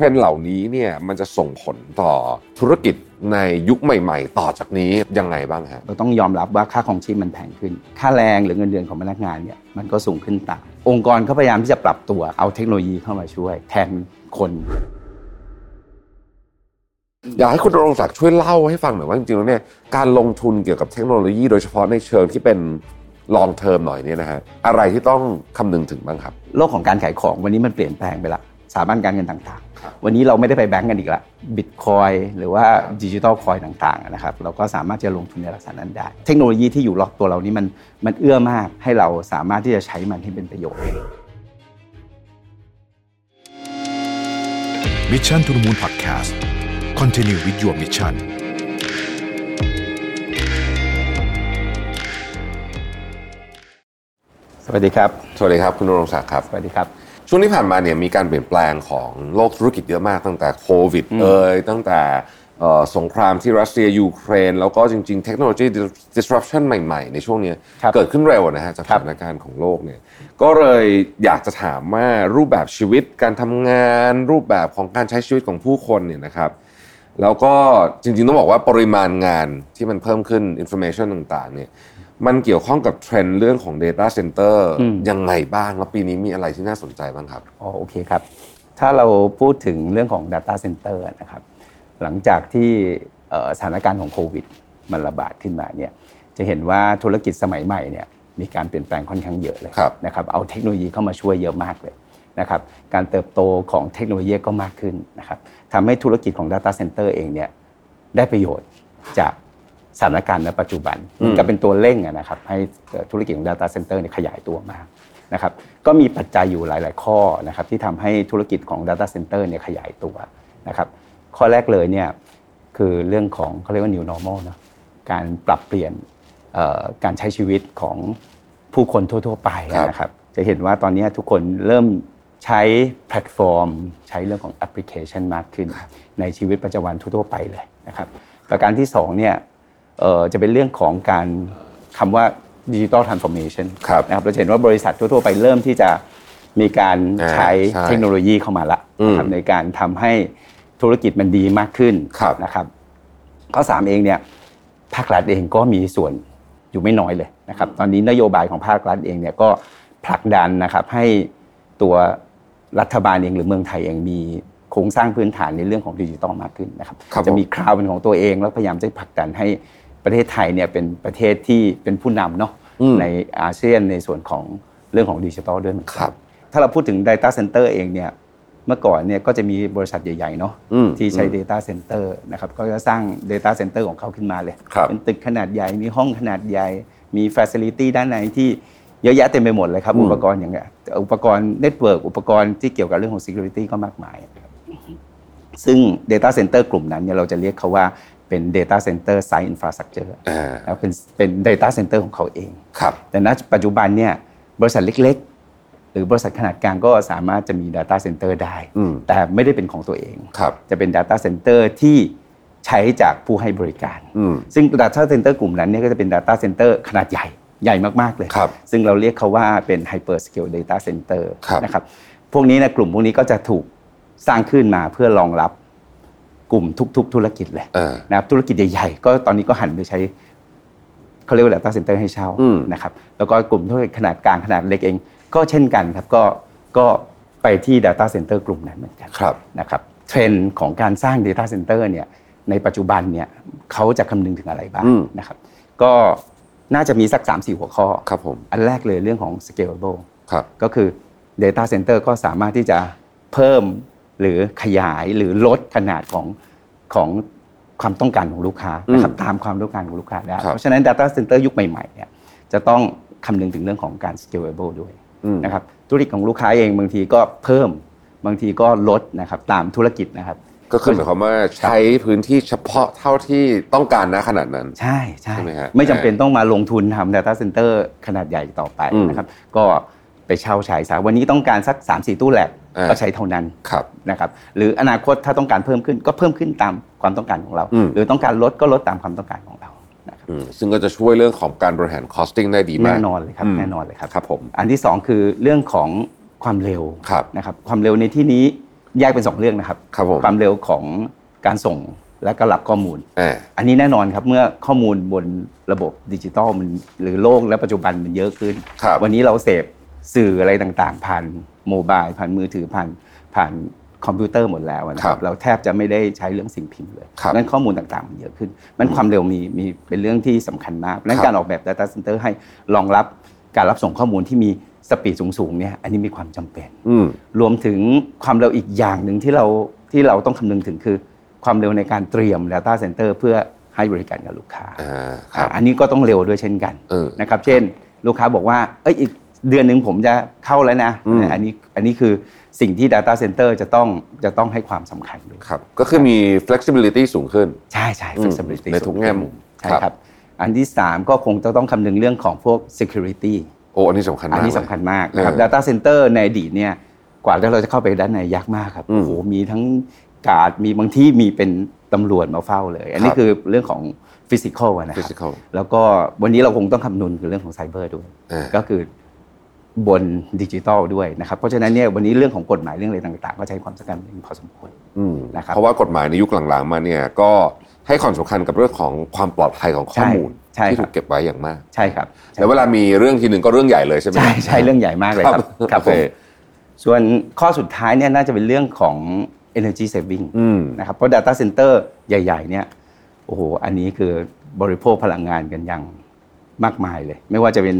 รนด์เหล่านี้เนี่ยมันจะส่งผลต่อธุรกิจในยุคใหม่ ๆ ต่อจากนี้ยังไงบ้างฮะเราต้องยอมรับว่าค่าของชีพมันแพงขึ้น ค่าแรงหรือเงินเดือนของพนักงานเนี่ยมันก็สูงขึ้นตามองค์กรเขาพยายามที่จะปรับตัวเอาเทคโนโลยีเข้ามาช่วย แทนคนอยากให้คุณรงศักดิ์ช่วยเล่าให้ฟังหน่อยว่าจริงๆแล้วเนี่ยการลงทุนเกี่ยวกับเทคโนโลยีโดยเฉพาะในเชิงที่เป็นลองเทอมหน่อยเนี่ยนะฮะอะไรที่ต้องคำนึงถึงบ้างครับ โลกของการขายของวันนี้มันเปลี่ยนแปลงไปละสถาบันการเงินต่างๆ วันนี้เราไม่ได้ไปแบงก์กันอีกละบิตคอยหรือว่า digital coin ต่างๆนะครับเราก็สามารถจะลงทุนในลักษณะนั้นได้ เทคโนโลยีที่อยู่รอบตัวเรานี้มันมันเอื้อมากให้เราสามารถที่จะใช้มันให้เป็นประโยชน์ Mission To The Moon Podcast continue with your missionสวัสดีครับ สวัสดีครับ คุณนรงศักดิ์ครับ สวัสดีครับ ช่วงที่ผ่านมาเนี่ยมีการเปลี่ยนแปลงของโลกธุรกิจเยอะมากตั้งแต่โควิดเอ่ยตั้งแต่สงครามที่รัสเซียยูเครน แล้วก็จริงๆ เทคโนโลยี disruption ใหม่ๆ ในช่วงนี้เกิดขึ้นเร็วนะฮะจากสถานการณ์ของโลกเนี่ยก็เลยอยากจะถามว่ารูปแบบชีวิตการทำงาน รูปแบบของการใช้ชีวิตของผู้คนเนี่ยนะครับแล้วก็จริงๆ ต้องบอกว่าปริมาณงานที่มันเพิ่มขึ้น information ต่างๆเนี่ย มันเกี่ยวข้องกับเทรนด์เรื่องของ Data Center ยังไงบ้างแล้วปีนี้มีอะไรที่น่าสนใจบ้างครับอ๋อโอเคครับ ถ้าเราพูดถึงเรื่องของ Data Center นะครับหลังจากที่สถานการณ์ของโควิดมันระบาดขึ้นมาเนี่ยจะเห็นว่าธุรกิจสมัยใหม่เนี่ยมีการเปลี่ยนแปลงค่อนข้างเยอะเลยนะครับเอาเทคโนโลยีเข้ามาช่วยเยอะมากเลยนะครับการเติบโตของเทคโนโลยีก็มากขึ้นนะครับทำให้ธุรกิจของ Data Center เองเนี่ยได้ประโยชน์จาก สถานการณ์ในปัจจุบันมันก็เป็นตัวเร่งนะครับให้ธุรกิจของ Data Center เนี่ยขยายตัวมากนะครับก็มีปัจจัยอยู่หลาย ๆ ข้อนะครับที่ทำให้ธุรกิจของ Data Center เนี่ยขยายตัวนะครับข้อแรกเลยเนี่ยคือเรื่องของเขาเรียกว่า new normal นะการปรับเปลี่ยนการใช้ชีวิตของผู้คนทั่ว ๆ ไปนะครับจะเห็นว่าตอนนี้ทุกคนเริ่มใช้แพลตฟอร์ม ใช้เรื่องของแอปพลิเคชันมากขึ้น ในชีวิตประจำวันทั่ว ๆ ไปเลยนะครับประการที่2เนี่ย จะเป็นเรื่องของการคำว่า digital transformation นะครับเราเห็นว่าบริษัททั่วๆไปเริ่มที่จะมีการใช้เทคโนโลยีเข้ามาละนะครับในการทำให้ธุรกิจมันดีมากขึ้นนะครับข้อสามเองเนี่ยภาครัฐเองก็มีส่วนอยู่ไม่น้อยเลยนะครับ ตอนนี้นโยบายของภาครัฐเองเนี่ยก็ผลักดันนะครับให้ตัวรัฐบาลเองหรือเมืองไทยเองมีโครงสร้างพื้นฐานในเรื่องของดิจิตอลมากขึ้นนะครับ จะมีคราวเป็นของตัวเองแล้วพยายามจะผลักดันให้ ประเทศไทยเนี่ยเป็นประเทศที่เป็นผู้นำเนาะในอาเซียนในส่วนของเรื่องของดิจิทัลด้วยเหมือนกันถ้าเราพูดถึง Data Center เองเนี่ยเมื่อก่อนเนี่ยก็จะมีบริษัทใหญ่ๆเนาะที่ใช้ Data Center นะครับก็จะสร้าง Data Center ของเขาขึ้นมาเลย เป็นตึกขนาดใหญ่มีห้องขนาดใหญ่ มี Facility ด้านในที่เยอะแยะเต็มไปหมดเลยครับ อุปกรณ์อย่างเงี้ยอุปกรณ์ network อุปกรณ์ที่เกี่ยวกับเรื่องของ Security ก็มากมาย ซึ่ง Data Center กลุ่มนั้นเนี่ยเราจะเรียกเขาว่า เป็น Data Center Site Infrastructure แล้วเป็นเป็น Data Center ของเขาเองครับแต่ณปัจจุบันเนี่ยบริษัทเล็ก ๆ หรือบริษัทขนาดกลางก็สามารถจะมี Data Center ได้ แต่ไม่ได้เป็นของตัวเองจะเป็น Data Center ที่ใช้จากผู้ให้บริการ ซึ่ง Data Center กลุ่มนั้นเนี่ยก็จะเป็น Data Center ขนาดใหญ่ใหญ่มาก ๆ เลย ซึ่งเราเรียกเขาว่าเป็น Hyper Scale Data Center นะครับ พวกนี้นะกลุ่มพวกนี้ก็จะถูกสร้างขึ้นมาเพื่อรองรับ กลุ่มทุก ๆ ธุรกิจเลยนะครับธุรกิจใหญ่ๆก็ตอนนี้ก็หันไปใช้เขาเรียกว่า data center ให้เช่านะครับแล้วก็กลุ่มธุรกิจขนาดกลางขนาดเล็กเอง ก็เช่นกันครับก็ก็ไปที่ data center กลุ่มนั้นเหมือนกันนะครับเทรนด์ของการสร้าง data center เนี่ยในปัจจุบันเนี่ยเขาจะคำนึงถึงอะไรบ้างนะครับก็น่าจะมีสัก 3 4 หัวข้อครับผมอันแรกเลยเรื่องของ scalable ก็คือ data center ก็สามารถที่จะเพิ่ม หรือขยายหรือลดขนาดของของความต้องการของลูกค้านะครับตามความต้องการของลูกค้าได้เพราะฉะนั้น Data Center ยุคใหม่ๆเนี่ยจะต้องคำนึงถึงเรื่องของการ scalable ด้วยนะครับธุรกิจของลูกค้าเองบางทีก็เพิ่มบางทีก็ลดนะครับตามธุรกิจนะครับ ก็คือหมายความว่าใช้พื้นที่เฉพาะเท่าที่ต้องการนะขนาดนั้น ใช่ใช่ไม่จำเป็นต้องมาลงทุนทำ Data Center ขนาดใหญ่ต่อไปนะครับ ก็ ไปเช่าใช้ซะวันนี้ต้องการสัก 3 4 ตู้แหลกก็ใช้เท่านั้นนะครับหรืออนาคตถ้าต้องการเพิ่มขึ้นก็เพิ่มขึ้นตามความต้องการของเรา หรือต้องการลดก็ลดตามความต้องการของเราซึ่งก็จะช่วยเรื่องของการบริหาร costing ได้ดีมากแน่นอนเลยครับแน่นอนเลยครับครับผมอันที่ 2 คือเรื่องของความเร็วนะครับความเร็วในที่นี้แยกเป็นสองเรื่องนะครับครับผมความเร็วของการส่งและก็รับข้อมูลอ่าอันนี้แน่นอนครับเมื่อข้อมูลบนระบบดิจิตอลมันหรือโลกและปัจจุบันมันเยอะขึ้นครับวันนี้เราเสพ สื่ออะไรต่างๆ ผ่านโมบายผ่านมือถือผ่านผ่านคอมพิวเตอร์หมดแล้วนะคครัรับบเราแทบจะไม่ได้ใช้เรื่องสิ่งพิมพ์เลยครับนั้นข้อมูลต่างๆมันเยอะขึ้นมันความเร็วมีมีเป็นเรื่องที่สำคัญมากนั้นครับการออกแบบ Data Center ให้รองรับการรับส่งข้อมูลที่มีสปีดสูงๆเนี่ยอันนี้มีความจำเป็นอืมรวมถึงความเร็วอีกอย่างหนึ่งที่เราที่เราต้องคำนึงถึงคือ ความเร็วในการเตรียม Data Center เพื่อให้บริการกับลูกค้าอ่าครับอ่าอันนี้ก็ต้องเร็วด้วยเช่นกันเออนะครับ เช่น ลูกค้าบอกว่าเอ้ยอีก เดือนหนึ่งผมจะเข้าแล้วนะอืมอันนี้อันนี้คือสิ่งที่ Data Center จะต้องจะต้องให้ความสำคัญด้วยครับก็คือมี flexibility สูงขึ้น ใช่ใช่อืม flexibility ในทุกแง่มุมใช่ครับครับ อันที่ 3 ก็คงจะต้องคำนึงเรื่องของพวก security โอ้อันนี้สำคัญมาก อันนี้เลยสำคัญมากนะครับเออ Data Center ในอดีตเนี่ยกว่าที่เราจะเข้าไปด้านในยากมากครับอืมโอ้โหมีทั้งการดมีบางที่มีเป็นตำรวจมาเฝ้าเลย อันนี้ครับคือเรื่องของฟิสิกอลนะครับ physical แล้วก็วันนี้เราคงต้องคำนึงคือเรื่องของไซเบอร์ด้วยเออก็คือ บนดิจิตอลด้วยนะครับเพราะฉะนั้นเนี่ยวันนี้เรื่องของกฎหมายเรื่องอะไรต่าง ๆ ก็ใช้ความสำคัญพอสมควรอืมนะครับเพราะว่ากฎหมายในยุคหลังๆมาเนี่ยก็ให้ความสำคัญกับเรื่องของความปลอดภัยของข้อมูลใช่ที่ครัถูบกเก็บไว้อย่างมากใช่ครับแล้วเวลามีเรื่องทีหนึ่งก็เรื่องใหญ่เลยใช่ไหมใช่ใช่เรื่องใหญ่มากเลยครับครับครับโอผเคมส่วนข้อสุดท้ายเนี่ยน่าจะเป็นเรื่องของ energy saving อืมนะครับเพราะ Data Center ใหญ่ ๆ เนี่ยโอ้โหอันนี้คือบริโภคพลังงานกันอย่างมากมายเลย ไม่ว่าจะเป็น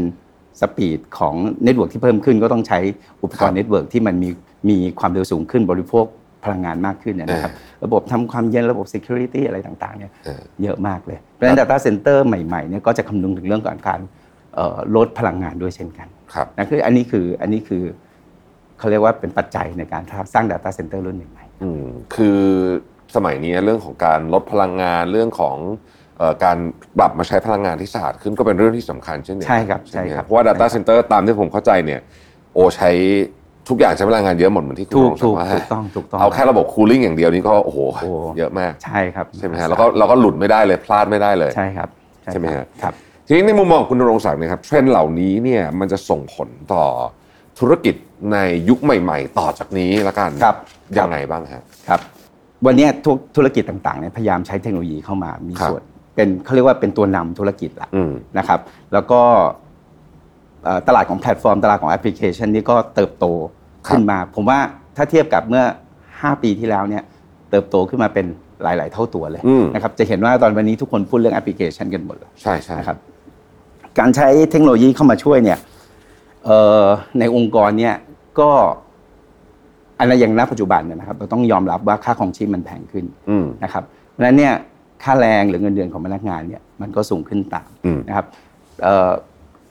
speed ของ network ที่เพิ่มขึ้นก็ต้องใช้อุปกรครับ network ที่มันมีมีความเร็วสูงขึ้นบริโภคพลังงานมากขึ้นเลยนะครับระบบทำความเย็นระบบ security อะไรต่างๆเนี่ยเออเยอะมากเลยเพราะฉะนั้น Data Center ใหม่ๆเนี่ยก็จะคำนึงถึงเรื่องของการเอ่อลดพลังงานด้วยเช่นกันครับนะคืออันนี้คืออันนี้คือเขาเรียกว่าเป็นปัจจัยในการสร้าง Data Center รุ่นใหม่ๆอืมคือสมัยนี้เรื่องของการลดพลังงานเรื่องของเอ่อ การปรับมาใช้พลังงานที่สะอาดขึ้นก็เป็นเรื่องที่สำคัญเช่นเดียวกันใช่ครับไหมใช่ครับเพราะว่า Data Center ตามที่ผมเข้าใจเนี่ยโอใช้ทุกอย่างใช้พลังงานเยอะหมดเหมือนที่คุณถูกรงศัถูดิ์กว่าถูกต้องถูกต้องเอาแค่ระบบ cooling อย่างเดียวนี่ก็โอ้โหโอ้เยอะมากใช่ครับใช่ไหมฮะแล้วก็เราก็หลุดไม่ได้เลยพลาดไม่ได้เลยใช่ครับใช่ไหมฮะครับทีนี้ในมุมมองของคุณณรงค์ศักดิ์เนะครับเทรนด์เหล่านี้เนี่ยมันจะส่งผลต่อธุรกิจในยุคใหม่ ๆ ต่อจากนี้ละกันครับยังไงบ้างฮะครับ วันเนี้ยทุกธุรกิจต่างๆเนี่ยพยายามใช้เทคโนโลยีเข้ามามีครับส่วน เป็นเขาเรียกว่าเป็นตัวนำธุรกิจละอืมนะครับ แล้วก็เอ่อตลาดของแพลตฟอร์ม ตลาดของแอปพลิเคชันนี่ก็เติบโตขึ้นมา ผมว่าถ้าเทียบกับเมื่อ 5 ปีที่แล้วเนี่ยเติบโตขึ้นมาเป็นหลาย ๆ เท่าตัวเลยอืมนะครับจะเห็นว่าตอนวันนี้ทุกคนพูดเรื่องแอปพลิเคชันกันหมดเลยใช่ใช่นะครับการใช้เทคโนโลยีเข้ามาช่วยเนี่ยเอ่อในองค์กรเนี่ยก็อันนั้นอย่างณปัจจุบันเนยนะครับ เราต้องยอมรับว่าค่าของชีพมันแพงขึ้นอืมนะครับเพราะฉะนั้นเนี่ย ค่าแรงหรือเงินเดือนของพนักงานเนี่ยมันก็สูงขึ้นตามอืมนะครับเอ่อ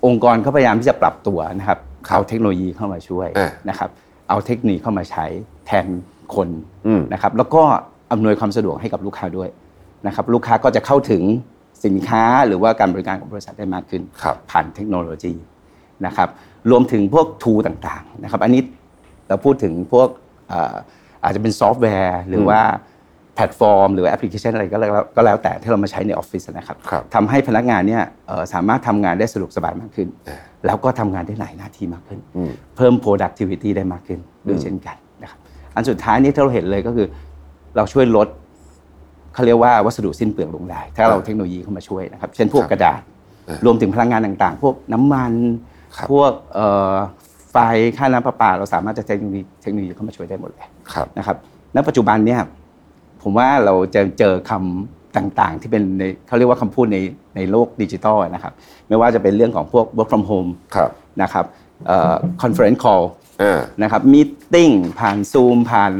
องค์กรเขาพยายามที่จะปรับตัวนะครับครับเอาเทคโนโลยีเข้ามาช่วยอะนะครับเอาเทคโนโลยีเข้ามาใช้แทนคนอืมนะครับแล้วก็อำนวยความสะดวกให้กับลูกค้าด้วยนะครับลูกค้าก็จะเข้าถึงสินค้าหรือว่าการบริการของบริษัทได้มากขึ้นครับผ่านเทคโนโลยีนะครับรวมถึงพวก tool ต่างๆนะครับอันนี้เราพูดถึงพวกเอ่ออาจจะเป็นซอฟต์แวร์ หรือว่า แพลตฟอร์ม หรือแอปพลิเคชันอะไรก็แล้วก็แล้วแต่ที่เรามาใช้ในออฟฟิศนะครับครับทำให้พนักงานเนี่ยเอ่อสามารถทำงานได้สะดวกสบายมากขึ้นเออแล้วก็ทำงานได้หลายหน้าที่มากขึ้นอืมเพิ่ม productivity ได้มากขึ้นด้วยเช่นกันนะครับอันสุดท้ายนี่ที่เราเห็นเลยก็คือ เราช่วยลดเขาเรียกว่าวัสดุสิ้นเปลืองลงได้ ถ้าเราครับเทคโนโลยีเข้ามาช่วยนะครับเช่นพวกครับกระดาษเออรวมถึงพลังงานต่างๆ พวกน้ำมันครับพวกเอ่อไฟค่าน้ำประปา เราสามารถจะเทคโนโลยีเทคโนโลยีเข้ามาช่วยได้หมดเลยครับนะครับณปัจจุบันเนี่ย ผมว่าเราจะเจอคำต่างๆ ที่เป็นในเขาเรียกว่าคำพูดในในโลกดิจิทัลนะครับ ไม่ว่าจะเป็นเรื่องของพวก work from home ครับนะครับเอ่อ conference call อ่านะครับมีติ้งผ่านซูมผ่าน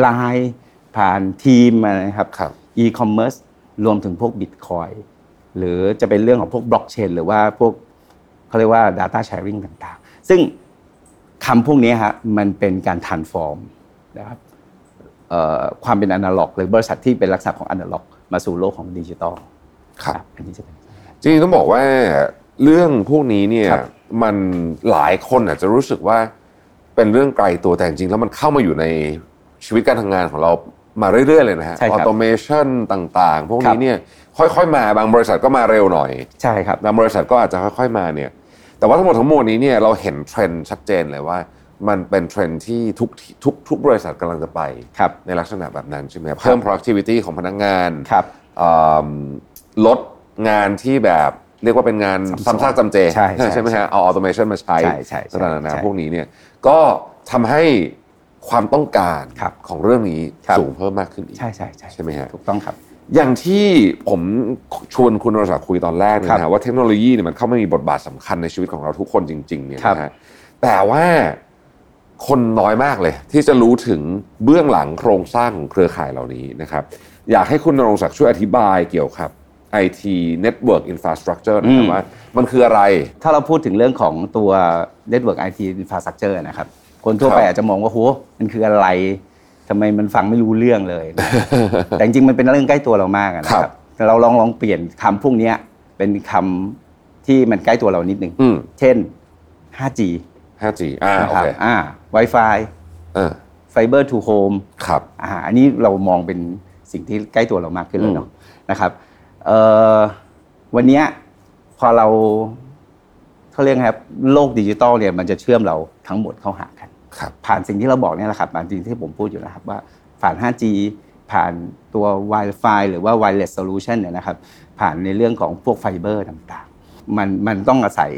ไลน์ผ่านทีมนะครับครับ e-commerce รวมถึงพวก Bitcoin หรือจะเป็นเรื่องของพวกบล็อกเชนหรือว่าพวกเขาเรียกว่า Data Sharing ต่างๆ ซึ่งคำพวกนี้ฮะมันเป็นการ transform นะครับเอ่อ ความเป็นอนาล็อก หรือบริษัทที่เป็นลักษณะของอนาล็อก มาสู่โลกของดิจิตอลครับอันนี้จะเป็นจริงๆต้องบอกว่าเรื่องพวกนี้เนี่ยครับมันหลายคนอาจจะรู้สึกว่าเป็นเรื่องไกลตัวแต่จริงๆแล้วมันเข้ามาอยู่ในชีวิตการทำงานของเรามาเรื่อยๆเลยนะฮะใช่ครับ automation ต่างๆ พวกนี้ครับเนี่ยค่อยๆมาบางบริษัทก็มาเร็วหน่อยใช่ครับบางบริษัทก็อาจจะค่อยๆมาเนี่ยแต่ว่าทั้งหมดทั้งมวลนี้เนี่ยเราเห็นเทรนด์ชัดเจนเลยว่า มันเป็นเทรนด์ที่ทุกทุกทุกบริษัทกำลังจะไปครับในลักษณะแบบนั้นใช่ไหมครับเพิ่ม productivity ของพนักงานครับอืมลดงานที่แบบเรียกว่าเป็นงานซ้ำซ้อนซ้ำซากจำเจใช่ใช่ใช่ไหมฮะเอา automation มาใช้ใช่ใช่ใช่ต่างๆนานาใช่พวกนี้เนี่ยก็ทำให้ความต้องการครับของเรื่องนี้ครับสูงเพิ่มมากขึ้นอีกใช่ใช่ใช่ใช่ไหมฮะถูกต้องครับ อย่างที่ผมชวนคุณวรศักดิ์คุยตอนแรกเนี่ยครับนะฮะว่าเทคโนโลยีเนี่ยมันเข้ามามีบทบาทสำคัญในชีวิตของเราทุกคนจริงๆเนี่ยครับนะฮะแต่ว่า คนน้อยมากเลย ที่จะรู้ถึงเบื้องหลังโครงสร้างของเครือข่ายเหล่านี้นะครับ อยากให้คุณนรงศักดิ์ช่วยอธิบายเกี่ยวกับ IT Network Infrastructure นะครับอืมว่ามันคืออะไร ถ้าเราพูดถึงเรื่องของตัว Network IT Infrastructure นะครับ คนทั่วไปครับอาจจะมองว่าโหมันคืออะไรทำไมมันฟังไม่รู้เรื่องเลยนะแต่จริงๆมันเป็นเรื่องใกล้ตัวเรามากอะนะคครัรับบแต่เราลองลองเปลี่ยนคำพวกเนี้ยเป็นคำที่มันใกล้ตัวเรานิดนึงอืมเช่น 5G 5G อ่านะโอครับเคอ่า Wi-Fi เออ Fiber to Home ครับอ่าอันนี้เรามองเป็นสิ่งที่ใกล้ตัวเรามากขึ้นแล้วเนาะนะครับเอ่อวันเนี้ยพอเราเขาเรียกไงครับโลกดิจิตอลเนี่ยมันจะเชื่อมเราทั้งหมดเข้าหากันครับผ่านสิ่งที่เราบอกเนี่ยแหละครับผ่านสิ่งที่ผมพูดอยู่นะครับว่าผ่าน 5G ผ่านตัว Wi-Fi หรือว่า Wireless Solution เนี่ยนะครับ ผ่านในเรื่องของพวกไฟเบอร์ต่างๆ มันมันต้องอาศัย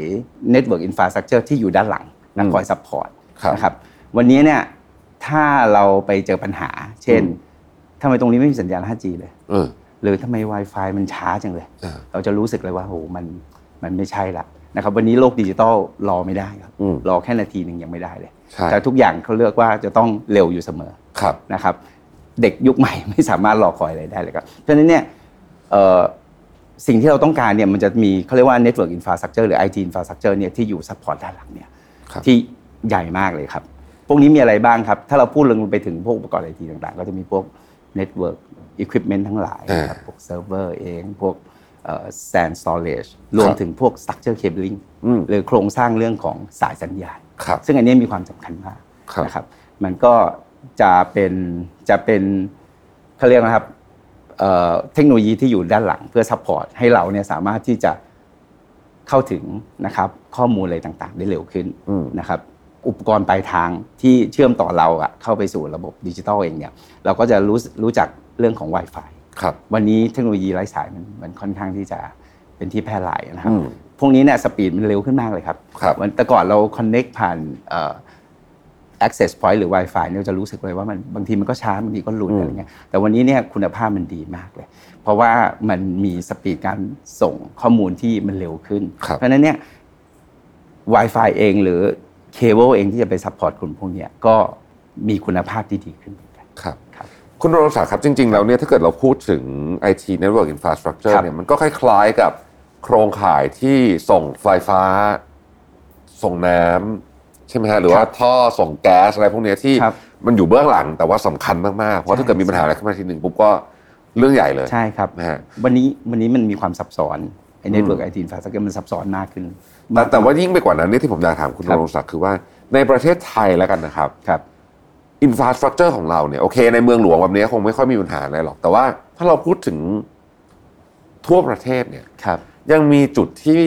Network Infrastructure ที่อยู่ด้านหลัง นะคอย support ครับนะครับวันนี้เนี่ยถ้าเราไปเจอปัญหา เช่นทำไมตรงนี้ไม่มีสัญญาณ 5G เลยเออหรือทำไม Wi-Fi มันช้าจังเลยเออเราจะรู้สึกเลยว่าโหมันมันไม่ใช่ละนะครับวันนี้โลกดิจิตอลรอไม่ได้ครับอืมรอแค่นาทีหนึ่งยังไม่ได้เลยใช่แต่ทุกอย่างเขาเรียกว่าจะต้องเร็วอยู่เสมอครับนะครับ เด็กยุคใหม่ไม่สามารถรอคอยอะไรได้เลยครับเพราะฉะนั้นเนี่ยเอ่อสิ่งที่เราต้องการเนี่ยมันจะมีเขาเรียกว่า Network Infrastructure หรือ IT Infrastructure เนี่ยที่อยู่ support ด้านหลังเนี่ยครับ ที่ใหญ่มากเลยครับ พวกนี้มีอะไรบ้างครับ ถ้าเราพูดลงไปถึงพวกอุปกรณ์ไอทีต่างๆ ก็จะมีพวก Network Equipment ทั้งหลายนะครับพวกเซิร์ฟเวอร์เองพวกเอ่อ SAN storage รวมถึงพวก structure cabling อืมหรือโครงสร้างเรื่องของสายสัญญาณครับซึ่งอันนี้มีความสำคัญมากครับนะครับ มันก็จะเป็นจะเป็นเขาเรียกนะครับเอ่อเทคโนโลยีที่อยู่ด้านหลังเพื่อ support ให้เราเนี่ยสามารถที่จะเข้าถึงนะครับ ข้อมูลอะไรต่างๆ ได้เร็วขึ้นอืมนะครับอุปกรณ์ปลายทางที่เชื่อมต่อเราอะเข้าไปสู่ระบบดิจิทัลเองเนี่ยเราก็จะรู้รู้จักเรื่องของ Wi-Fi ครับวันนี้เทคโนโลยีไร้สายมันมันค่อนข้างที่จะเป็นที่แพร่หลายนะครับอืมพวกนี้เนี่ยสปีดมันเร็วขึ้นมากเลยครับครับวันแต่ก่อนเรา connect ผ่านเอ่อ access point หรือ Wi-Fi เนี่ยจะรู้สึกเลยว่ามันบางทีมันก็ช้าบางทีก็หลุดอะไรเงี้ยแต่วันนี้เนี่ยคุณภาพมันดีมากเลย เพราะว่ามันมี speed การส่งข้อมูลที่มันเร็วขึ้นครับเพราะฉะนั้นเนี่ย Wi-Fi เองหรือเคเบิลเองที่จะไป support กลุ่มพวกเนี้ยก็มีคุณภาพที่ดีขึ้นเหมือนกันครับครับ คุณณรงค์ศักดิ์ครับจริง ๆ แล้วเนี่ยถ้าเกิดเราพูดถึง IT Network Infrastructure ครับเนี่ยมันก็คล้าย ๆกับโครงข่ายที่ส่งไฟฟ้า ส่งน้ำใช่ไหมฮะหรือว่าท่อส่งแก๊สอะไรพวกเนี้ยที่ครับมันอยู่เบื้องหลังแต่ว่าสำคัญมากๆเพราะถ้าเกิดมีปัญหาอะไรขึ้นมาทีหนึ่งปุ๊บก็เรื่องใหญ่เลยใช่ครับนะฮะวันนี้วันนี้มันมีความซับซ้อนไอ้ Network IT Infrastructure มันซับซ้อนมากขึ้น แต่แต่ว่ายิ่งไปกว่านั้นเนี่ยที่ผมอยากถามคุณณรงค์ศักดิ์ครับคือว่าในประเทศไทยแล้วกันนะครับครับอินฟ a าสตรักเจอร์ของเราเนี่ยโอเค ในเมืองหลวงแบบนี้คงไม่ค่อยมีปัญหาอะไรหรอก แต่ว่าถ้าเราพูดถึงทั่วประเทศเนี่ยครับ ยังมีจุดที่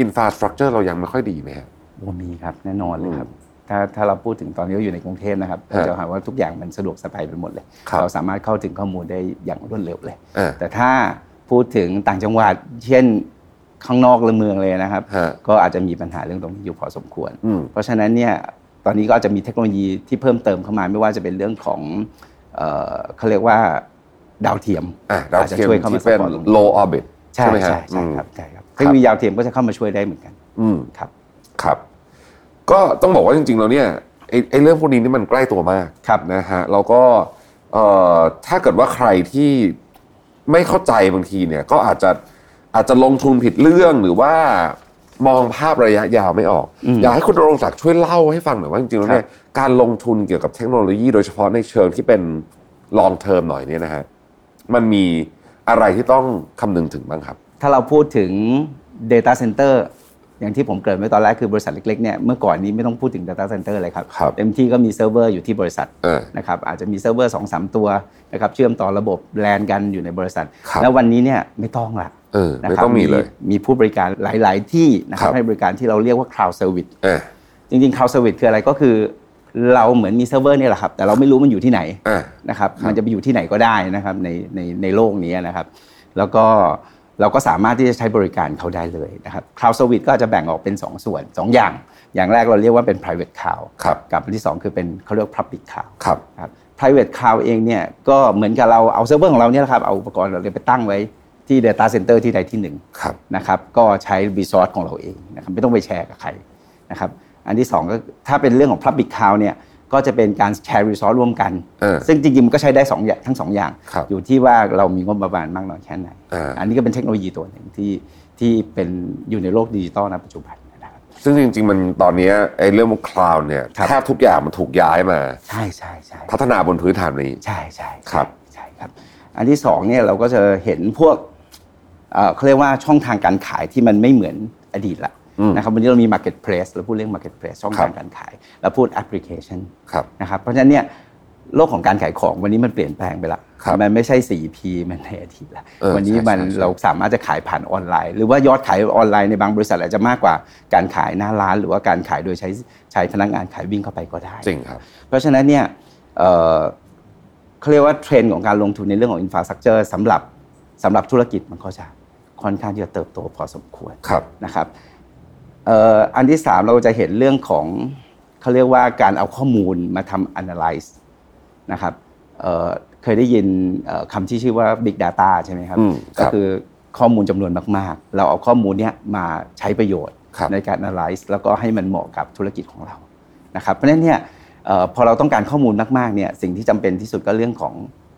อินฟ a าสตรักเจอร์เรายังไม่ค่อยดีไหมครับว่ามีครับแน่นอนเลยครับถ้าถ้าเราพูดถึงตอนนี้เราอยู่ในกรุงเทพนะครับฮะเราจะเห็นว่าทุกอย่างมันสะดวกสบายไปหมดเลยครับเราสามารถเข้าถึงข้อมูลได้อย่างรวดเร็วเลยอ่าแต่ถ้าพูดถึงต่างจังหวัด เช่น ข้างนอกเมืองเลยนะครับฮะก็อาจจะมีปัญหาเรื่องตรงนี้อยู่พอสมควรอืมเพราะฉะนั้นเนี่ยตอนนี้ก็อาจจะมีเทคโนโลยีที่เพิ่มเติมเข้ามาไม่ว่าจะเป็นเรื่องของเอ่อเขาเรียกว่าดาวเทียมอะดาวจจะเทียมช่วยเข้ามาที่เป็น support ตรงนี้ low orbit ใช่ไหมฮะใช่ใช่อืมครับใช่ครับเทคโนโลยีดาวเทียมก็จะเข้ามาช่วยได้เหมือนกัน อืมครับครับ ก็ต้องบอกว่าจริงๆแล้วเนี่ยไอ้ไอ้เรื่องพวกนี้นี่มันใกล้ตัวมากครับนะฮะแล้วก็เอ่อถ้าเกิดว่าใครที่ไม่เข้าใจบางทีเนี่ยก็อาจจะ อาจจะลงทุนผิดเรื่องหรือว่ามองภาพระยะยาวไม่ออกอืมอยากให้คุณณรงศักดิ์ช่วยเล่าให้ฟังหน่อยว่าจริงๆแล้วเนี่ยการลงทุนเกี่ยวกับเทคโนโลยี โดยเฉพาะในเชิงที่เป็น long term หน่อยเนี่ยนะฮะมันมีอะไรที่ต้องคำนึงถึงบ้างครับ ถ้าเราพูดถึง Data Center อย่างที่ผมเกริ่นไว้ตอนแรกคือบริษัทเล็กๆเนี่ยเมื่อก่อนนี้ไม่ต้องพูดถึง Data Center เลยครับครับเต็มที่ก็มีเซิร์ฟเวอร์อยู่ที่บริษัทเออนะครับอาจจะมีเซิร์ฟเวอร์สองสามตัวนะครับเชื่อมต่อระบบแลนกันอยู่ในบริษัทครับแล้ววันนี้เนี่ยไม่ต้องละ เออนะไม่ครับต้องมีเลย มีผู้บริการหลาย ๆ ที่นะครัครับบให้บริการที่เราเรียกว่า Cloud Service เออจริง ๆ Cloud Service คืออะไรก็คือ เราเหมือนมีเซิร์ฟเวอร์เนี่ยแหละครับ แต่เราไม่รู้มันอยู่ที่ไหนอ่านะครับครับ มันจะไปอยู่ที่ไหนก็ได้นะครับในในในโลกนี้นะครับ แล้วก็เราก็สามารถที่จะใช้บริการเขาได้เลยนะครับ Cloud Service ก็จะแบ่งออกเป็น 2 ส่วน 2 อย่าง อย่างแรกเราเรียกว่าเป็น private cloud ครับกับอันที่ 2 คือเป็นเขาเรียกว่า public cloud ครับครับ private cloud เองเนี่ยก็เหมือนกับเราเอาเซิร์ฟเวอร์ของเราเนี่ยแหละครับเอาอุปกรณ์เราไปตั้งไว้ ที่ data center ที่ใดที่หนึ่งครับนะครับก็ใช้ resource ของเราเองนะครับไม่ต้องไปแชร์กับใครนะครับอันที่สองก็ถ้าเป็นเรื่องของ public cloud เนี่ยก็จะเป็นการแชร์ resource ร่วมกันเออซึ่งจริงๆมันก็ใช้ได้สองอย่างทั้งสองอย่างครับอยู่ที่ว่าเรามีงบประมาณมากน้อยแค่ไหนอ่าอันนี้ก็เป็นเทคโนโลยีตัวหนึ่งที่ที่เป็นอยู่ในโลกดิจิตอลณปัจจุบันนะครับซึ่งจริง ๆ มันตอนเนี้ยไอ้เรื่องคลาวด์เนี่ยครับแทบทุกอย่างมันถูกย้ายมา ใช่ใช่ใช่พัฒนาบนพื้นฐานนี้ ใช่ใช่ครับใช่ครับ อันที่สองเนี่ยเราก็จะเห็นพวก เอ่อเขาเรียกว่าช่องทางการขายที่มันไม่เหมือนอดีตละอืมนะครับวันนี้เรามี marketplace เราพูดเรื่อง marketplace ช่องครัทาบงการขายเราพูด application ครับนะครับเพราะฉะนั้นเนี่ยโลกของการขายของวันนี้มันเปลี่ยนแปลงไปละครับมันไม่ใช่ 4P มันในอดีตละเออวันนี้ใช่มันใช่ใช่เราสามารถจะขายผ่านออนไลน์ หรือว่ายอดขายออนไลน์ในบางบริษัทอาจจะมากกว่าการขายหน้าร้าน หรือว่าการขายโดยใช้ใช้พนักงานขายวิ่งเข้าไปก็ได้จริงครับ เพราะฉะนั้นเนี่ยเอ่อเขาเรียกว่าเทรนด์ของการลงทุนในเรื่องของอินฟราสตรักเจอร์สำหรับ สำหรับธุรกิจมันก็จะค่อนข้างที่จะเติบโตพอสมควรครับนะครับเอ่ออันที่สามเราจะเห็นเรื่องของเขาเรียกว่าการเอาข้อมูลมาทำ analyze นะครับเอ่อเคยได้ยินเอ่อคำที่ชื่อว่า big data ใช่ไหมครับอืมครับ ก็คือข้อมูลจำนวนมาก ๆ เราเอาข้อมูลเนี้ยมาใช้ประโยชน์ครับในการ analyze แล้วก็ให้มันเหมาะกับธุรกิจของเรานะครับเพราะฉะนั้นเนี่ยเอ่อพอเราต้องการข้อมูลมากๆเนี่ยสิ่งที่จำเป็นที่สุดก็เรื่องของ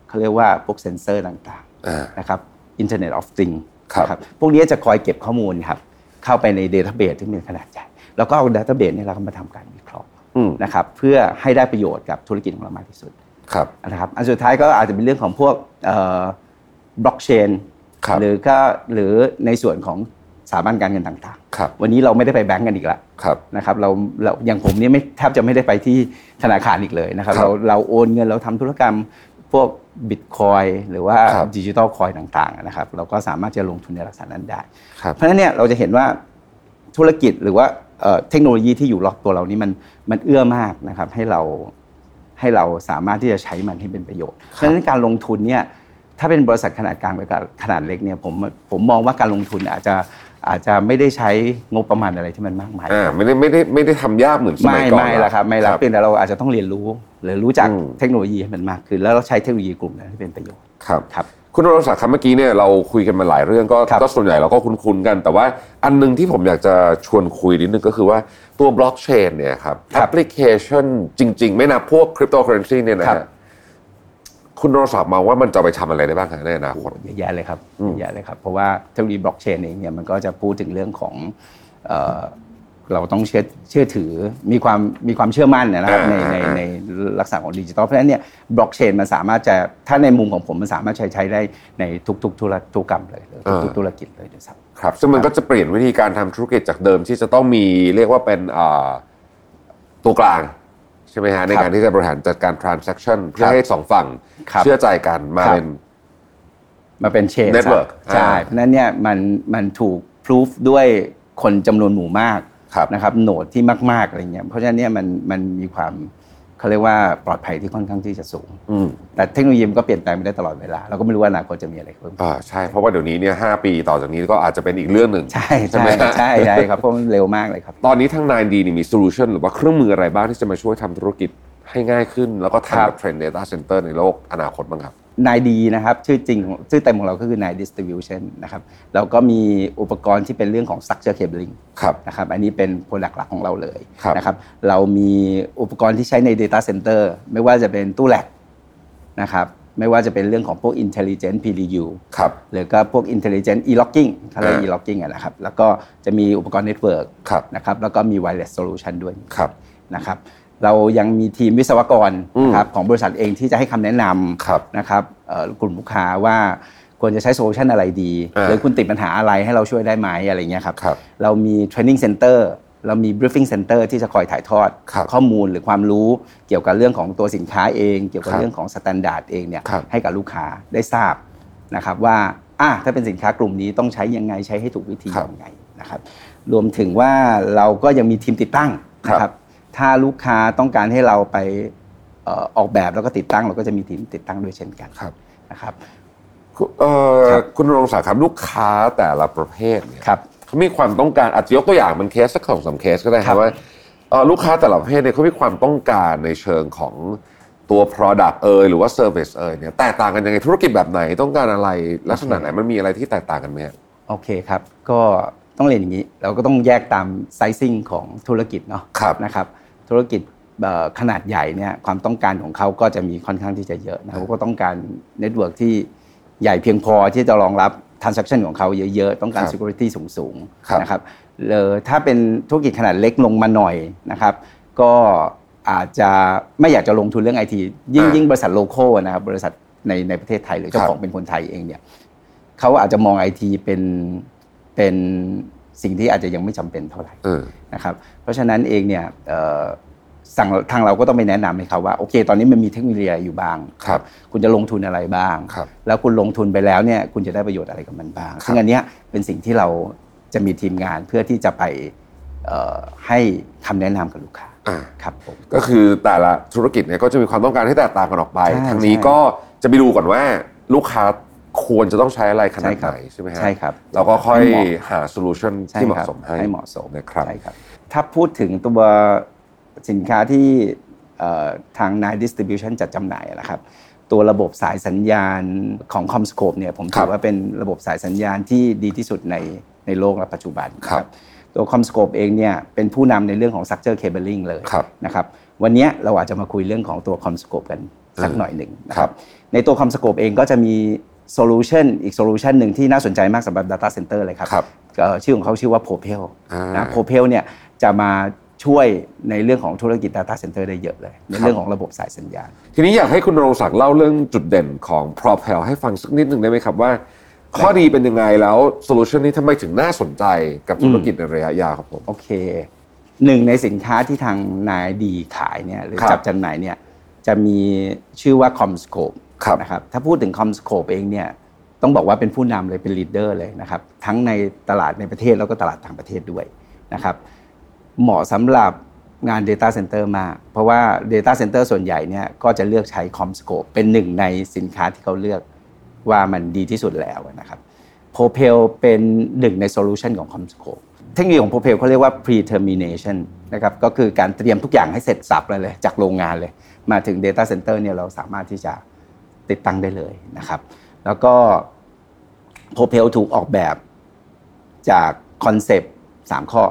เขาเรียกว่าพวกเซนเซอร์ต่างๆอ่า นะครับ Internet of Things ครับนะพวกนี้จะคอยเก็บข้อมูลครับเข้าไปใน Database ที่มีขนาดใหญ่ แล้วก็เอา Database เนี่ยเราก็มาทำการวิเคราะห์อืมนะครับเพื่อให้ได้ประโยชน์กับธุรกิจของเรามากที่สุดครับนะครับอันสุดท้ายก็อาจจะเป็นเรื่องของพวกบล็อกเชนครับหรือก็หรือในส่วนของสถาบันการเงินต่างครับๆวันนี้เราไม่ได้ไปแบงก์กันอีกแล้วครับนะครับเราเราอย่างผมเนี่ยไม่แทบจะไม่ได้ไปที่ธนาคารอีกเลยนะครับครับเราเราโอนเงินเราทำธุรกรรม พวกบิตคอยหรือว่าครับดิจิทัลคอยต่างๆนะครับ เราก็สามารถจะลงทุนในลักษณะนั้นได้ครับเพราะฉะนั้นเนี่ยเราจะเห็นว่าธุรกิจหรือว่าเอ่อเทคโนโลยีที่อยู่รอบตัวเรานี่มันมันเอื้อมากนะครับให้เราให้เราสามารถที่จะใช้มันให้เป็นประโยชน์ เพราะฉะนั้นการลงทุนเนี่ยถ้าเป็นบริษัทขนาดกลางหรือขนาดเล็กเนี่ยผมผมมองว่าการลงทุนอาจจะ อาจจะไม่ได้ใช้งบประมาณอะไรที่มันมากมายอ่าไม่ได้ไม่ได้ไม่ได้ทำยากเหมือนสมัไม่ยก่อนไม่ละครับไม่ละเพียงแต่เราอาจจะต้องเรียนรู้หรือรู้จักอืมเทคโนโลยีให้มันมากขึ้น แล้วเราใช้เทคโนโลยีกลุ่มนั้นให้เป็นประโยชน์ครับครับคุณณรงค์ศักดิ์ครับเมื่อกี้เนี่ยเราคุยกันมาหลายเรื่องก็ครับก็ส่วนใหญ่เราก็คุ้นๆกัน แต่ว่าอันหนึ่งที่ผมอยากจะชวนคุยนิดนึงก็คือว่าตัวบล็อกเชนเนี่ยครับแอปพลิเคชันจริง ๆ ไม่นับพวกคริปโตเคอเรนซีเนี่ยนะครับฮะ คุณนรศักดิ์มองว่ามันจะไปทำอะไรได้บ้างครับในอนาคตเยอะแยะเลยครับอืมเยอะแยะเลยครับเพราะว่าเทคโนโลยีบล็อกเชนเองเนี่ยมันก็จะพูดถึงเรื่องของเอ่อเราต้องเชื่อเชื่อถือมีความมีความเชื่อมั่นนะครับในในในลักษณะของดิจิทัลเพราะฉะนั้นเนี่ยบล็อกเชนมันสามารถจะถ้าในมุมของผมมันสามารถใช้ใช้ได้ในทุกๆธุรธุรกรรมเลยหรือทุกๆธุรกิจเลยด้วยซ้ำครับซึ่งมันก็จะเปลี่ยนวิธีการทำธุรกิจจากเดิมที่จะต้องมีเรียกว่าเป็นอ่าตัวกลางใช่ไหมฮะในการที่จะบริหารจัดการ transaction เพื่อให้สองฝั่งครับเชื่อใจกันมาครับเป็นมาเป็นเชน Network ใช่อ่าเพราะฉะนั้นเนี่ยมันมันถูกพิสูจด้วยคนจำนวนหมู่มากครับนะครับโหนดที่มากๆอะไรเงี้ยเพราะฉะนั้นเนี่ยมันมันมีความ เขาเรียกว่าปลอดภัยที่ค่อนข้างที่จะสูงอืมแต่เทคโนโลยีมันก็เปลี่ยนแปลงไปได้ตลอดเวลา เราก็ไม่รู้ว่าอนาคตจะมีอะไรเพิ่มอ่าใช่เพราะว่าเดี๋ยวนี้เนี่ยหปีต่อจากนี้ก็อาจจะเป็นอีกเรื่องหนึ่งใช่ใช่ใช่ไหมฮะใช่ใช่ครับเพราะมันเร็วมากเลยครับ ตอนนี้ทาง 9D นี่มีโซลูชันหรือว่าเครื่องมืออะไรบ้างที่จะมาช่วยทำธุรกิจให้ง่ายขึ้น แล้วก็ทันครักับบเทรนด์ Data Center ในโลกอนาคตบ้างครับ นายดีนะครับชื่อจริงของชื่อเต็มของเราก็คือนาย distribution นะครับแล้วก็มีอุปกรณ์ที่เป็นเรื่องของ structure cabling ครับนะครับอันนี้เป็นโปรดักต์หลักของเราเลยครับนะครับเรามีอุปกรณ์ที่ใช้ใน Data Center ไม่ว่าจะเป็นตู้แลกนะครับไม่ว่าจะเป็นเรื่องของพวก intelligent PDU ครับหรือก็พวก intelligent e-logging เขาเรียกอ่า e-logging อะนะครับแล้วก็จะมีอุปกรณ์ network ครับนะครับแล้วก็มี wireless solution ด้วยครับนะครับ เรายังมีทีมวิศวกรอืมนะครับของบริษัทเองที่จะให้คำแนะนครับำนะครับเอ่อกลุ่มลูกค้าว่าควรจะใช้โซลูชันอะไรดีอ่าหรือคุณติดปัญหาอะไรให้เราช่วยได้ไหมอะไรเงี้ยครับครับเรามี training center เรามี briefing center ที่จะคอยถ่ายทอดครับข้อมูลหรือความรู้เกี่ยวกับเรื่องของตัวสินค้าเอง เกี่ยวกับครับเรื่องของ s t ต n d า r d เองเนี่ยครับให้กับลูกค้าได้ทราบนะครับว่าอะถ้าเป็นสินค้ากลุ่มนี้ต้องใช้ยังไงใช้ให้ถูกวิธีครับยังไงนะครับรวมถึงว่าเราก็ยังมีทีมติดตั้งนะคครัรับบ ถ้าลูกค้าต้องการให้เราไปเอ่อออกแบบแล้วก็ติดตั้งเราก็จะมีทีมติดตั้งด้วยเช่นกันครับนะครับคุณเอ่อครับคุณรงศักดิ์ครับลูกค้าแต่ละประเภทเนี่ยครับเขามีความต้องการอาจจะยกตัวอย่างเป็นเคสสักสองสามเคสก็ได้คครัรับบว่าเอ่อลูกค้าแต่ละประเภทเนี่ยเขามีความต้องการในเชิงของตัว product เอยหรือว่า service เอยเนี่ยแตกต่างกันยังไงธุรกิจแบบไหนต้องการอะไรลักษณะไหนมันมีอะไรที่แตกต่างกันไหมฮะโอเคครับ ก็ต้องเรียนอย่างนี้ เราก็ต้องแยกตาม sizing ของธุรกิจเนาะครับนะครับ ธุรกิจเอ่อขนาดใหญ่เนี่ยความต้องการของเขาก็จะมีค่อนข้างที่จะเยอะนะครับก็ต้องการ network ที่ใหญ่เพียงพอที่จะรองรับ transaction ของเขาเยอะๆ ต้องการครับ security สูงครับๆนะครับเอ่อถ้าเป็นธุรกิจขนาดเล็กลงมาหน่อยนะครับ ก็อาจจะไม่อยากจะลงทุนเรื่องไอทียิ่งอ่ายิ่ยิ่งบริษัทโลโก้นะครับบริษัทในในประเทศไทยหรือเจ้าครับของเป็นคนไทยเองเนี่ยเขาอาจจะมองไอทีเป็นเป็น สิ่งที่อาจจะยังไม่จำเป็นเท่าไหร่เออนะครับเพราะฉะนั้นเองเนี่ยเอ่อสั่งทางเราก็ต้องไปแนะนำให้เขาว่าโอเค ตอนนี้มันมีเทคโนโลยีอะไรอยู่บ้างครับคุณจะลงทุนอะไรบ้างครับแล้วคุณลงทุนไปแล้วเนี่ยคุณจะได้ประโยชน์อะไรกับมันบ้างซึ่งอันเนี้ยเป็นสิ่งที่เราจะมีทีมงานเพื่อที่จะไปเอ่อให้คำแนะนำกับลูกค้าอ่าครับผมก็คือแต่ละธุรกิจเนี่ยก็จะมีความต้องการที่แตกต่างกันออกไปใช่ทางนี้ใช่ก็จะไปดูก่อนว่าลูกค้า ควรจะต้องใช้อะไรขนาดใช่ครัไหบนใช่ไหมฮะใช่ครับ เราก็ค่อยให้เหมาะหาโซลูชันใช่ที่เหมาะครับสมให้ให้เหมาะสมนะครับใช่ครับ ถ้าพูดถึงตัวสินค้าที่เอ่อทางนายดิสติบิวชันจัดจำหน่ายนะครับตัวระบบสายสัญญาณของ Comscope เนี่ยผมครัถืบอว่าเป็นระบบสายสัญญาณที่ดีที่สุดในในโลกและปัจจุบันครับตัว CommScope เองเนี่ยเป็นผู้นำในเรื่องของ structure cabling เลยครับนะครับวันเนี้ยเราอาจจะมาคุยเรื่องของตัว CommScope กันสักหน่อยหนึ่งนะครับครับในตัว CommScope เองก็จะมี โซลูชันอีกโซลูชันหนึ่งที่น่าสนใจมากสำหรับ Data Center เลยครับครับเอ่อชื่อของเขาชื่อว่า Propel อ่านนะ Propel เนี่ยจะมาช่วยในเรื่องของธุรกิจ Data Center ได้เยอะเลย ในเรื่องของระบบสายสัญญาณ ทีนี้อยากให้คุณณรงค์ศักดิ์เล่าเรื่องจุดเด่นของ Propel ให้ฟังสักนิดหนึ่งได้ไหมครับว่า ข้อดีเป็นยังไงแล้วโซลูชันนี้ทำไมถึงน่าสนใจกับธุรกิจในระยะยาวครับผมโอเคหนึ่งในสินค้าที่ทางนายดีขายเนี่ยหรือครับจัดจำหน่ายเนี่ยจะมีชื่อว่า CommScope ครับ นะครับถ้าพูดถึง CommScope เองเนี่ยต้องบอกว่าเป็นผู้นำเลยเป็น leader เลยนะครับทั้งในตลาดในประเทศแล้วก็ตลาดต่างประเทศด้วยนะครับเหมาะสำหรับงาน Data Center มาก เพราะว่า Data Center ส่วนใหญ่เนี่ยก็จะเลือกใช้ CommScope เป็นหนึ่งในสินค้าที่เขาเลือกว่ามันดีที่สุดแล้วนะครับ Propel เป็นหนึ่งในโซลูชันของ CommScope เทคโนโลยีของ Propel เขาเรียกว่า pre-termination นะครับก็คือการเตรียมทุกอย่างให้เสร็จสรรพเลยเลย จากโรงงานเลย มาถึง Data Center เนี่ยเราสามารถที่จะ ติดตั้งได้เลยนะครับ แล้วก็ Propel ถูกออกแบบจากคอนเซปต์3ข้อ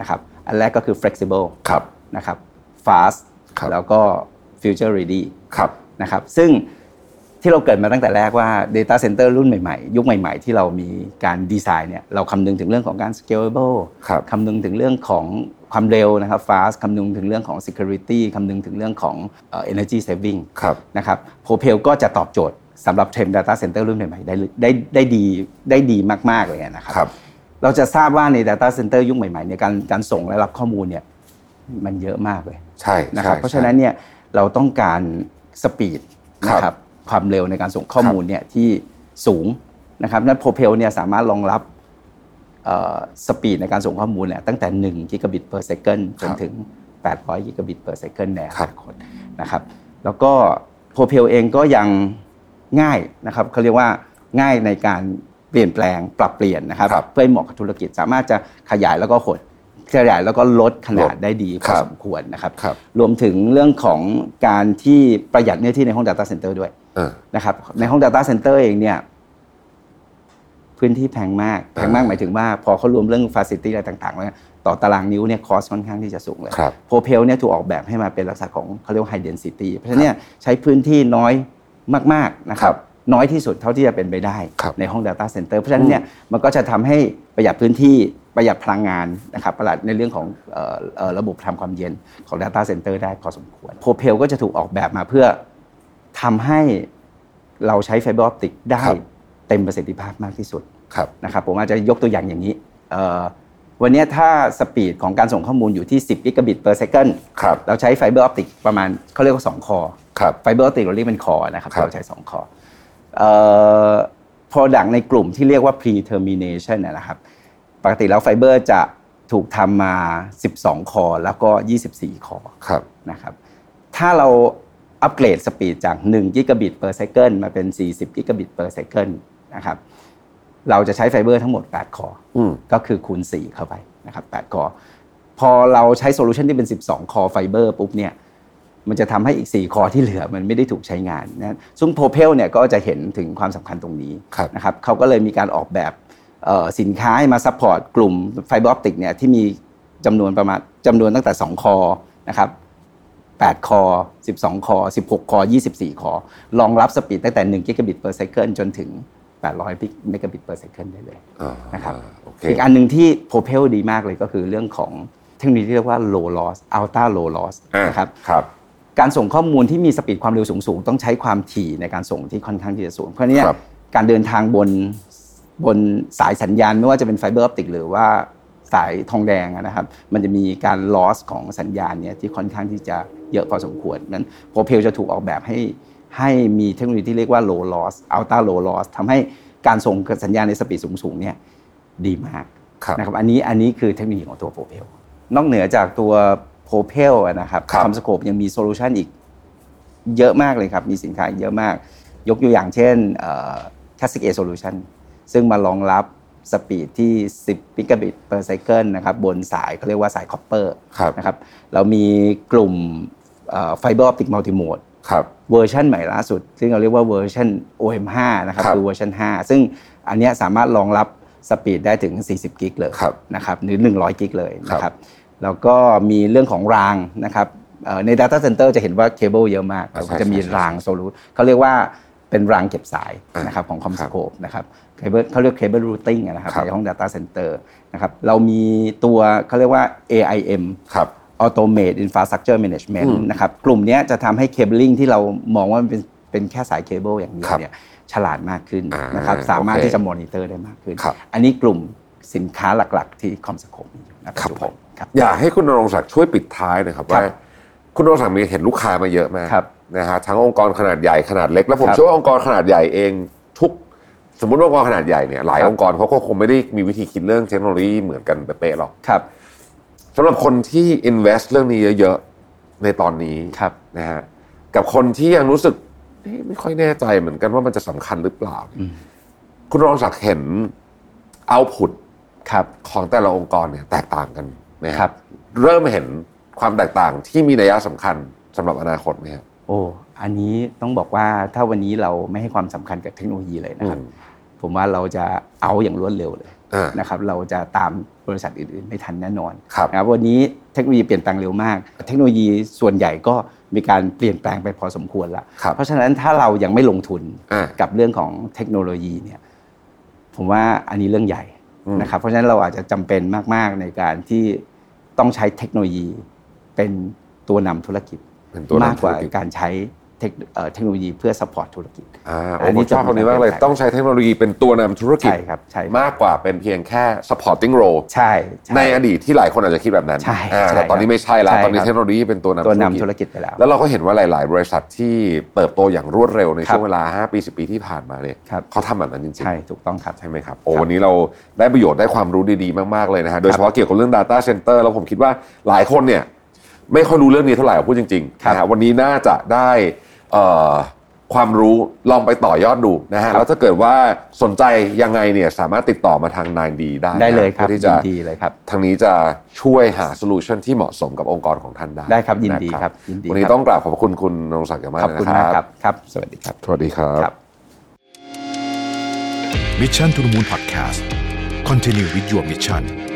นะครับอันแรกก็คือ flexible ครับนะครับ fast ครับแล้วก็ future ready ครับนะครับซึ่ง ที่เราเกิดมาตั้งแต่แรกว่า Data Center รุ่นใหม่ๆ ยุคใหม่ๆ ที่เรามีการดีไซน์เนี่ยเราคำนึงถึงเรื่องของการ scalable ครับคำนึงถึงเรื่องของความเร็วนะครับ fast คำนึงถึงเรื่องของ security คำนึงถึงเรื่องของเอ่อ energy saving ครับนะครับโพเพลก็จะตอบโจทย์สำหรับเทรนด์ Data Center รุ่นใหม่ๆได้ได้ได้ดีได้ดีมากๆเลยนะครับครับเราจะทราบว่าใน Data Center ยุคใหม่ๆเนี่ยการการส่งและรับข้อมูลเนี่ยมันเยอะมากเลยใช่นะครับใช่เพราะฉะนั้นเนี่ยเราต้องการสปีดครับนะครับ ความเร็วในการส่งข้อมูลเนี่ยที่สูงนะครับนั้น Propel เนี่ยสามารถรองรับสปีดในการส่งข้อมูลเนี่ยตั้งแต่1 gigabit per second จนถึง 800 gigabit per second ในอนาคตนะครับ แล้วก็ Propel เองก็ยังง่ายนะครับเขาเรียกว่าง่ายในการเปลี่ยนแปลงปรับเปลี่ยนนะครับครับเพื่อให้เหมาะกับธุรกิจสามารถจะขยายแล้วก็หดขยายแล้วก็ลดขนาดได้ดีพครัอบสมควรนะครับครับรวมถึงเรื่องของการที่ประหยัดเนื้อที่ในห้อง Data Center ด้วยเออนะครับในห้อง Data Center เองเนี่ยพื้นที่แพงมากแพงมากหมายถึงว่า พอเขารวมเรื่อง Facility อะไรต่างๆแล้วเนี่ยต่อตารางนิ้วเนี่ยคอสค่อนข้างที่จะสูงเลยครับโพเพลเนี่ยถูกออกแบบให้มาเป็นลักษณะของเขาเรียกว่า High Density เพราะฉะนั้นเนี่ยใช้พื้นที่น้อยมากๆนะครับ น้อยที่สุดเท่าที่จะเป็นไปได้ครับในห้อง Data Center เพราะฉะนั้นเนี่ยมันก็จะทำให้ประหยัดพื้นที่ประหยัดพลังงานนะครับประหยัดในเรื่องของเอ่อเอ่อระบบทำความเย็นของ Data Center ได้พอสมควร Propel ก็จะถูกออกแบบมาเพื่อ ทำให้เราใช้ไฟเบอร์ออปติกได้ครับเต็มประสิทธิภาพมากที่สุดครับนะครับผมอาจจะยกตัวอย่างอย่างนี้เอ่อวันนี้ถ้าสปีดของการส่งข้อมูลอยู่ที่ 10 gigabit per second ครับเราใช้ไฟเบอร์ออปติกประมาณเขาเรียกว่า 2 core ครับไฟเบอร์ออปติกเราเรียกเป็น core นะครับครับเราใช้ 2 coreเอ่อ product ในกลุ่มที่เรียกว่า pre termination นะนะครับปกติแล้วไฟเบอร์จะถูกทำมา 12 core แล้วก็ 24 core ครับนะครับถ้าเรา อัปเกรดสปีดจาก1กิกะบิต per second มาเป็น 40 gigabit per second นะครับเราจะใช้ไฟเบอร์ทั้งหมด 8 core อืมก็คือคูณ 4 เข้าไปนะครับ8 core พอเราใช้โซลูชันที่เป็น 12 core ไฟเบอร์ปุ๊บเนี่ยมันจะทำให้อีก 4 core ที่เหลือมันไม่ได้ถูกใช้งานนะซึ่ง Propel เนี่ยก็จะเห็นถึงความสำคัญตรงนี้ครับนะครับเขาก็เลยมีการออกแบบเอ่อสินค้าให้มา support กลุ่มไฟเบอร์ออปติกเนี่ยที่มีจำนวนประมาณจำนวนตั้งแต่ 2 คอนะครับ 8 คอ 12 คอ 16 คอ 24 คอ รองรับสปีดตั้งแต่1 gigabit per second จนถึ ง 800 megabit per second ได้เลยอ่านะครับโอเคอีกอันหนึ่งที่ Propel ดีมากเลยก็คือเรื่องของเทคโนโลยีที่เรียกว่า low loss ultra low loss อ่านะครับครับ การส่งข้อมูลที่มีสปีดความเร็วสูงๆ ต้องใช้ความถี่ในการส่งที่ค่อนข้างที่จะสูง เพราะฉะนั้นครับการเดินทางบนบนสายสัญญาณไม่ว่าจะเป็นไฟเบอร์ออปติกหรือว่า สายทองแดงอะนะครับ มันจะมีการ loss ของสัญญาณเนี่ยที่ค่อนข้างที่จะเยอะพอสมควรนั้น Propel จะถูกออกแบบให้ให้มีเทคโนโลยีที่เรียกว่า low loss ultra low loss ทำให้การส่งสัญญาณในสปีดสูงๆเนี่ยดีมากครับนะครับอันนี้อันนี้คือเทคโนโลยีของตัว Propel นอกเหนือจากตัว Propel นะครับครับ CommScope ยังมีโซลูชันอีกเยอะมากเลยครับ มีสินค้าเยอะมาก ยกตัวอย่างเช่นเอ่อ Cat 6A Solution ซึ่งมารองรับ สปีดที่ 10 gigabit per second นะครับบนสายเขาเรียกว่าสาย copper ครับนะครับเรามีกลุ่มไฟเบอร์ออปติก multimode ครับเวอร์ชันใหม่ล่าสุด ซึ่งเราเรียกว่าเวอร์ชัน OM5 นะครับครับคือเวอร์ชัน 5 ซึ่งอันเนี้ยสามารถรองรับสปีดได้ถึง 40 gig เลยครับนะครับหรือ 100 gig เลยนะคครับแล้วก็มีเรื่องของรางนะครับเอ่อใน Data Center จะเห็นว่าเคเบิลเยอะมากอ่าใช่จะมีใช่ใช่รางโซลูเขาเรียกว่า เป็นรางเก็บสายอ่านนะครับของครั Comscope นะครับเคเบิลเขาเรียก cable routing นะครับครับในห้อง Data Center นะครับเรามีตัวเขาเรียกว่า AIM ครับ Automate Infrastructure Management อืมนะครับกลุ่มเนี้ยจะทำให้ cabling ที่เรามองว่ามันเป็นเป็นแค่สายเคเบิลอย่างเดียวครับเนี่ยฉลาดมากขึ้นอ่านะครับสามารถโอเคที่จะมอนิเตอร์ได้มากขึ้นครับอันนี้กลุ่มสินค้าหลัก ๆ ที่ CommScope มีอยู่ณปัจจุบันครับ ครับผมอยากให้คุณณรงค์ศักดิ์ช่วยปิดท้ายนะครับว่าครับคุณณรงค์ศักดิ์มีเห็นลูกค้ามาเยอะมากครับ นะฮะทั้งองค์กรขนาดใหญ่ขนาดเล็ก แล้วผมครับเชื่อว่าองค์กรขนาดใหญ่เองทุกสมมติว่าองค์กรขนาดใหญ่เนี่ยหลายองค์กรครับเขาก็คงไม่ได้มีวิธีคิดเรื่องเทคโนโลยีเหมือนกันเป๊ะๆหรอกครับสำหรับคนที่ invest เรื่องนี้เยอะๆในตอนนี้ครับนะฮะกับคนที่ยังรู้สึกเอ๊ะไม่ค่อยแน่ใจเหมือนกันว่ามันจะสำคัญหรือเปล่า คุณรองศักดิ์เห็นเอาพุตครับของแต่ละองค์กรเนี่ยแตกต่างกันไหมครับ เริ่มเห็นความแตกต่างที่มีนัยสำคัญสำหรับอนาคตไหมครับ โอ้อันนี้ต้องบอกว่าถ้าวันนี้เราไม่ให้ความสำคัญกับเทคโนโลยีเลยนะครับอืมผมว่าเราจะเอาอย่างรวดเร็วเลยอ่านะครับเราจะตามบริษัทอื่นๆไม่ทันแน่นอนครับนะครับวันนี้เทคโนโลยีเปลี่ยนแปลงเร็วมาก เทคโนโลยีส่วนใหญ่ก็มีการเปลี่ยนแปลงไปพอสมควรแล้วครับเพราะฉะนั้นถ้าเรายังไม่ลงทุนอ่ากับเรื่องของเทคโนโลยีเนี่ยผมว่าอันนี้เรื่องใหญ่อืมนะครับเพราะฉะนั้นเราอาจจะจำเป็นมาก ๆในการที่ต้องใช้เทคโนโลยีเป็นตัวนำธุรกิจ เป็นตัวนำมากกว่าธุรกิจการใช้เทคเอ่อเทคโนโลยีเพื่อ support ธุรกิจอ่าอัโอ้นผนี้มชอบจะคนนี้มากเลยใช่ต้องใช้เทคโนโลยีเป็นตัวนำธุรกิจใช่ครับใช่ครับมากกว่าเป็นเพียงแค่ supporting role ใช่ช่ในอดีตที่หลายคนอาจจะคิดแบบนั้นใช่อ่าใช่แต่ตอนนี้ไม่ใช่แล้วใช่ตอนนี้ครับเทคโนโลยีเป็นตัวนำตัวนำธุธุรรกิจกิจไปแล้ว แล้วเราก็เห็นว่าหลาย ๆ บริษัทที่เติบโตอย่างรวดเร็วในครับช่วงเวลา 5 ปี 10 ปีที่ผ่านมาเนี่ยครับเขาทำแบบนั้นจริงๆใช่ถูกต้องครับใช่ไหมครับโอ้วันนี้เราได้ประโยชน์ได้ความรู้ดี ๆ มาก ๆ เลยนะฮะโดยเฉพาะเกี่ยวกับเรื่อง Data Center แล้วผมคิดว่าหลายคนเนี่ย ไม่ค่อยรู้เรื่องนี้เท่าไหร่พูดจริงๆครับนะฮะวันนี้น่าจะได้เอ่อความรู้ลองไปต่อยอดดูนะฮะครับแล้วถ้าเกิดว่าสนใจยังไงเนี่ยสามารถติดต่อมาทาง 9D ได้นะได้เลยครับพื่อที่ยิจะนดีเลยครับทางนี้จะช่วยหาโซลูชันที่เหมาะสมกับองค์กรของท่านได้ได้ครับยินดีนะครับยินดีวันนี้ครับต้องกราบขอบพระคุณคุณนรงศักดิ์อย่างมากขอบคุณนะมากคครัรับบครับ สวัสดีครับสวัสดีครับครับ Mission to the Moon Podcast Continue with your mission